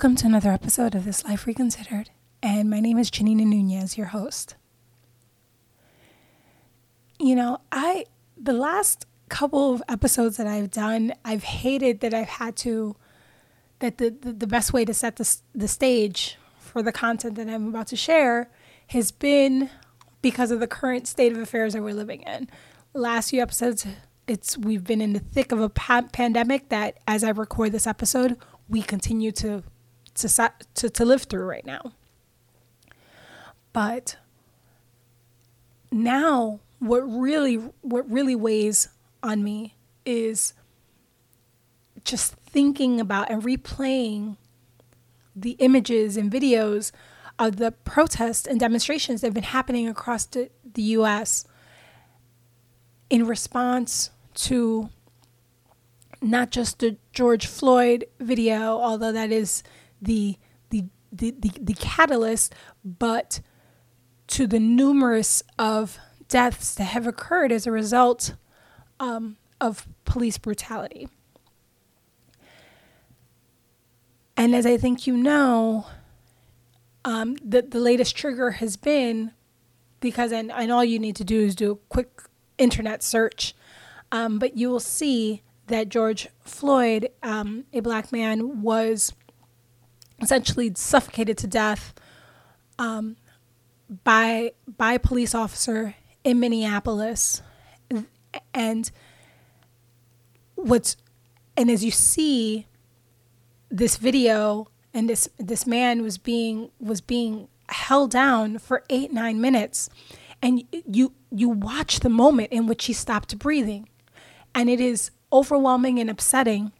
Welcome to another episode of This Life Reconsidered, and my name is Janina Nunez, your host. You know, I, the last couple of episodes that I've done, I've hated that I've had to, that the, the, the best way to set the, the stage for the content that I'm about to share has been because of the current state of affairs that we're living in. Last few episodes, it's we've been in the thick of a pa- pandemic that, as I record this episode, we continue to to to, to live through right now. But now what really what really weighs on me is just thinking about and replaying the images and videos of the protests and demonstrations that have been happening across the, the US in response to not just the George Floyd video, although that is the the the, the, the catalyst, but to the numerous of deaths that have occurred as a result um, of police brutality. And as I think you know, um, the, the latest trigger has been because, and, and all you need to do is do a quick internet search, um, but you will see that George Floyd, um, a black man, was essentially suffocated to death um, by by a police officer in Minneapolis, and what's and as you see this video and this this man was being was being held down for eight nine minutes. And you you watch the moment in which he stopped breathing. And it is overwhelming and upsetting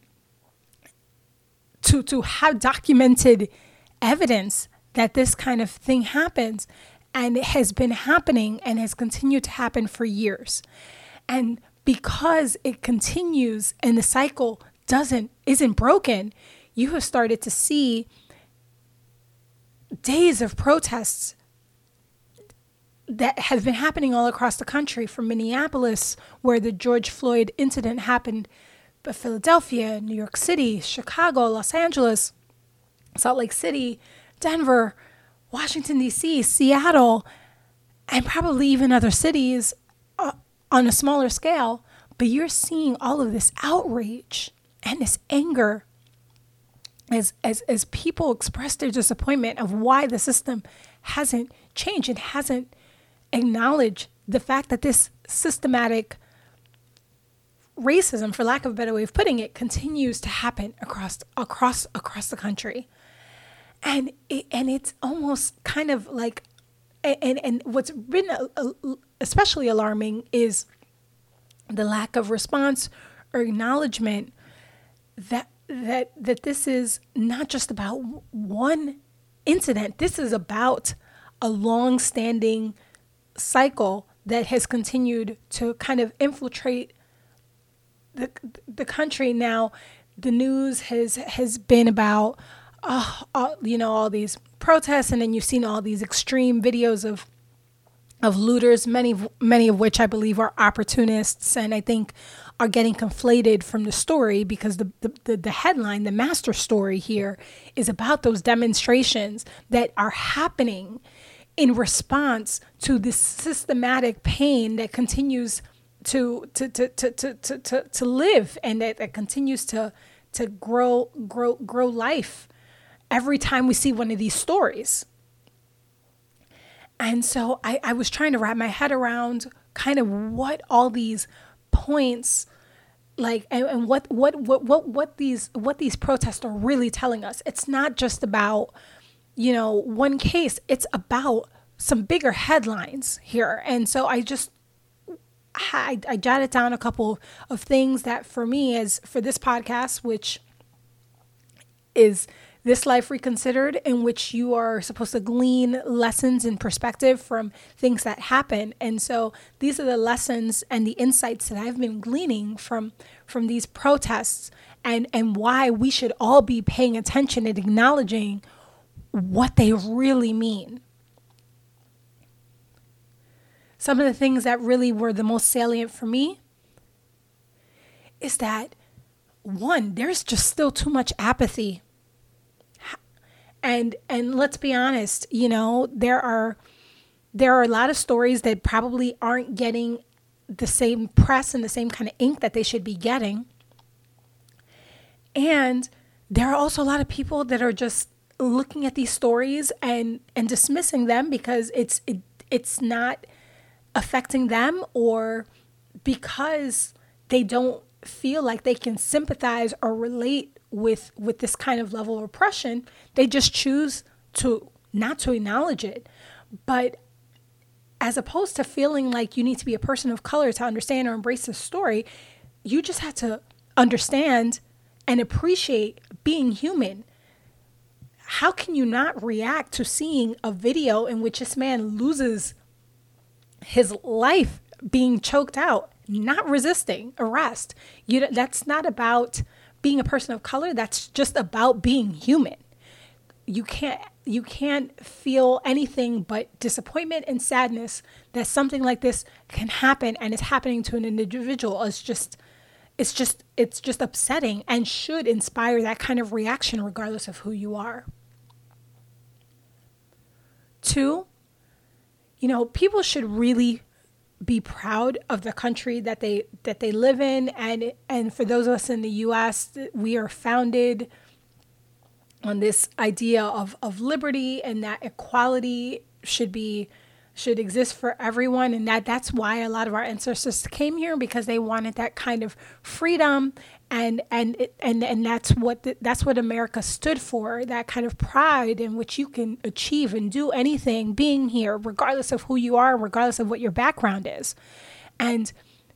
to to have documented evidence that this kind of thing happens and it has been happening and has continued to happen for years. And because it continues and the cycle doesn't isn't broken, you have started to see days of protests that have been happening all across the country from Minneapolis where the George Floyd incident happened but Philadelphia, New York City, Chicago, Los Angeles, Salt Lake City, Denver, Washington, D.C., Seattle, and probably even other cities uh, on a smaller scale. But you're seeing all of this outrage and this anger as, as, as people express their disappointment of why the system hasn't changed and hasn't acknowledged the fact that this systematic racism, for lack of a better way of putting it, continues to happen across across across the country, and it, and it's almost kind of like, and and what's been especially alarming is the lack of response or acknowledgement that that that this is not just about one incident. This is about a long-standing cycle that has continued to kind of infiltrate the the country now, the news has has been about, uh, all, you know, all these protests, and then you've seen all these extreme videos of of looters, many many of which I believe are opportunists, and I think are getting conflated from the story because the, the, the, the, headline, the master story here, is about those demonstrations that are happening in response to this systematic pain that continues to to to to to to, to, live and that, that continues to to grow grow grow life every time we see one of these stories. And so I, I was trying to wrap my head around kind of what all these points like and, and what, what what what what these what these protests are really telling us. It's not just about you know one case. It's about some bigger headlines here. And so i just I, I jotted down a couple of things that for me is for this podcast, which is this life reconsidered in which you are supposed to glean lessons and perspective from things that happen. And so these are the lessons and the insights that i've been gleaning from from these protests and and why we should all be paying attention and acknowledging what they really mean some of the things that really were the most salient for me is that one, there's just still too much apathy And and let's be honest, you know, there are there are a lot of stories that probably aren't getting the same press and the same kind of ink that they should be getting. And there are also a lot of people that are just looking at these stories and and dismissing them because it's it, it's not affecting them or because they don't feel like they can sympathize or relate with with this kind of level of oppression they just choose to not to acknowledge it. But as opposed to feeling like you need to be a person of color to understand or embrace this story you just have to understand and appreciate being human. How can you not react to seeing a video in which this man loses his life being choked out, not resisting arrest? You that's not about being a person of color, that's just about being human. You can't you can't feel anything but disappointment and sadness that something like this can happen and is happening to an individual. It's just it's just it's just upsetting and should inspire that kind of reaction regardless of who you are. Two, you know, people should really be proud of the country that they that they live in. And and for those of us in the US we are founded on this idea of of liberty and that equality should be should exist for everyone. And that that's why a lot of our ancestors came here because they wanted that kind of freedom and and and and that's what the, that's what America stood for that kind of pride in which you can achieve and do anything being here regardless of who you are regardless of what your background is. And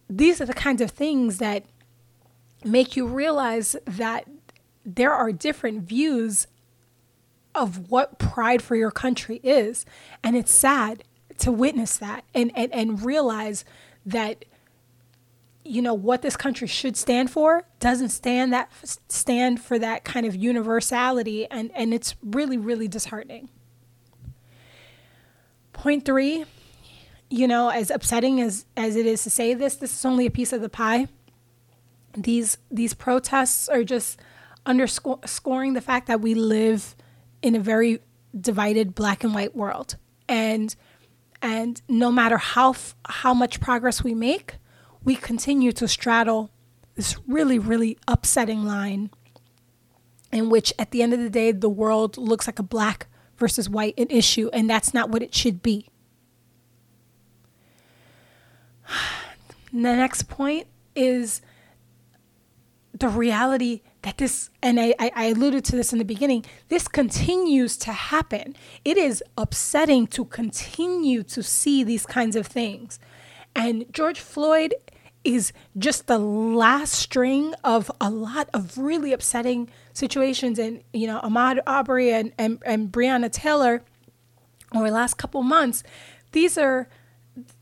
these are the kinds of things that make you realize that there are different views of what pride for your country is. And it's sad to witness that and and, and realize that you know what this country should stand for doesn't stand that stand for that kind of universality and and it's really really disheartening. Point 3 you know as upsetting as as it is to say this this is only a piece of the pie. These these protests are just underscoring the fact that we live in a very divided black and white world. And and no matter how how much progress we make we continue to straddle this really, really upsetting line in which, at the end of the day, the world looks like a black versus white an issue, and that's not what it should be. the next point is the reality that this, and I, I alluded to this in the beginning, this continues to happen. It is upsetting to continue to see these kinds of things. And George Floyd is just the last string of a lot of really upsetting situations. And, you know, Ahmaud Arbery and, and, and Breonna Taylor over the last couple months, these are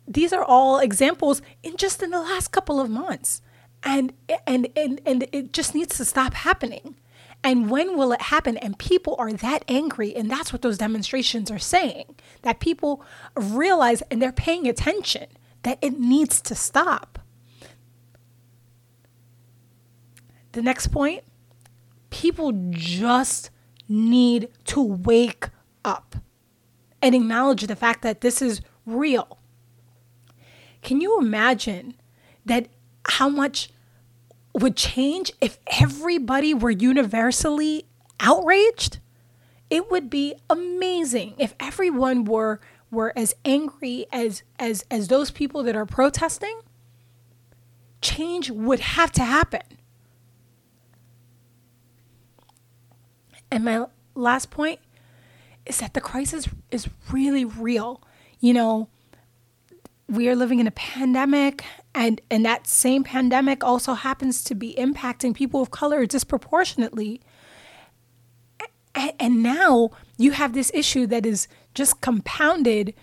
these are all examples in just in the last couple of months. And and and, and it just needs to stop happening. And when will it happen? And people are that angry. And that's what those demonstrations are saying that people realize and they're paying attention that it needs to stop. The next point people just need to wake up and acknowledge the fact that this is real. Can you imagine that how much would change if everybody were universally outraged? It would be amazing if everyone were were as angry as as as those people that are protesting. Change would have to happen. And my last point is that the crisis is really real. You know, we are living in a pandemic and and that same pandemic also happens to be impacting people of color disproportionately. And, and now you have this issue that is just compounded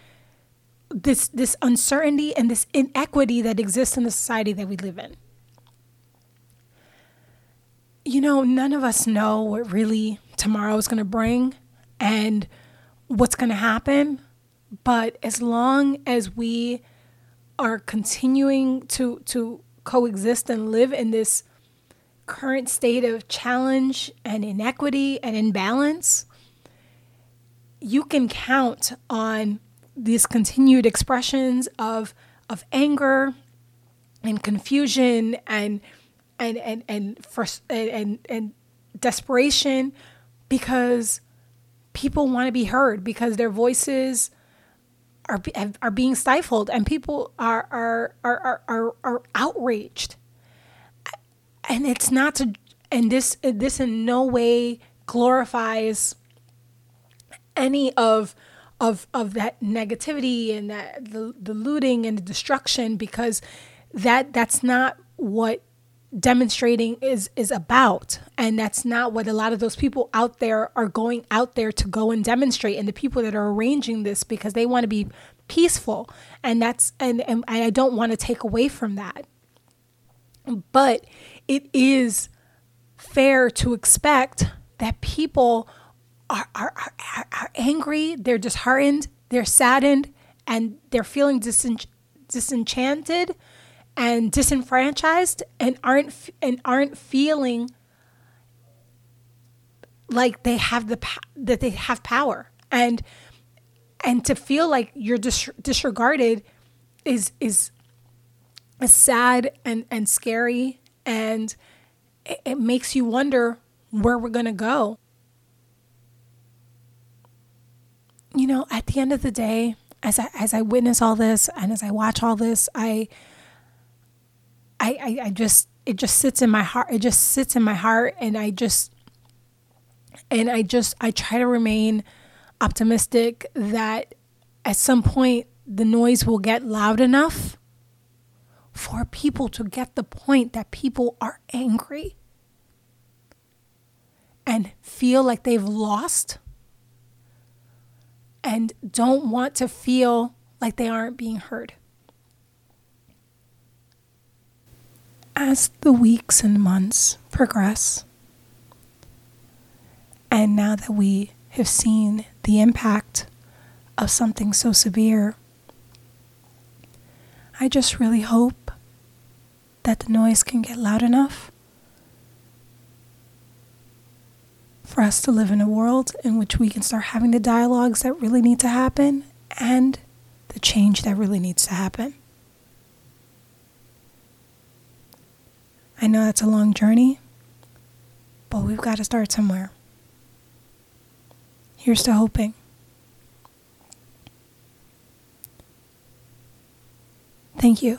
this this uncertainty and this inequity that exists in the society that we live in. You know, none of us know what really tomorrow is going to bring and what's going to happen. But as long as we are continuing to, to coexist and live in this current state of challenge and inequity and imbalance, you can count on these continued expressions of of anger and confusion and and and and and, and, and desperation because people want to be heard because their voices are are being stifled and people are are are are, are outraged. And it's not to and this this in no way glorifies any of of of that negativity and that the, the looting and the destruction because that that's not what demonstrating is is about. And that's not what a lot of those people out there are going out there to go and demonstrate. And the people that are arranging this because they want to be peaceful. And that's and, and I don't want to take away from that. But it is fair to expect that people are, are, are, are angry they're disheartened they're saddened and they're feeling disen- disenchanted and disenfranchised and aren't and aren't feeling like they have the that they have power. And and to feel like you're dis- disregarded is is is sad and and scary. And it, it makes you wonder where we're going to go. You know at the end of the day as I as I witness all this and as I watch all this I I, I, I just it just sits in my heart it just sits in my heart and I just and I just I try to remain optimistic that at some point the noise will get loud enough for people to get the point that people are angry and feel like they've lost and don't want to feel like they aren't being heard. As the weeks and months progress, and now that we have seen the impact of something so severe, I just really hope that the noise can get loud enough for us to live in a world in which we can start having the dialogues that really need to happen and the change that really needs to happen. I know that's a long journey, but we've got to start somewhere. Here's to hoping. Thank you.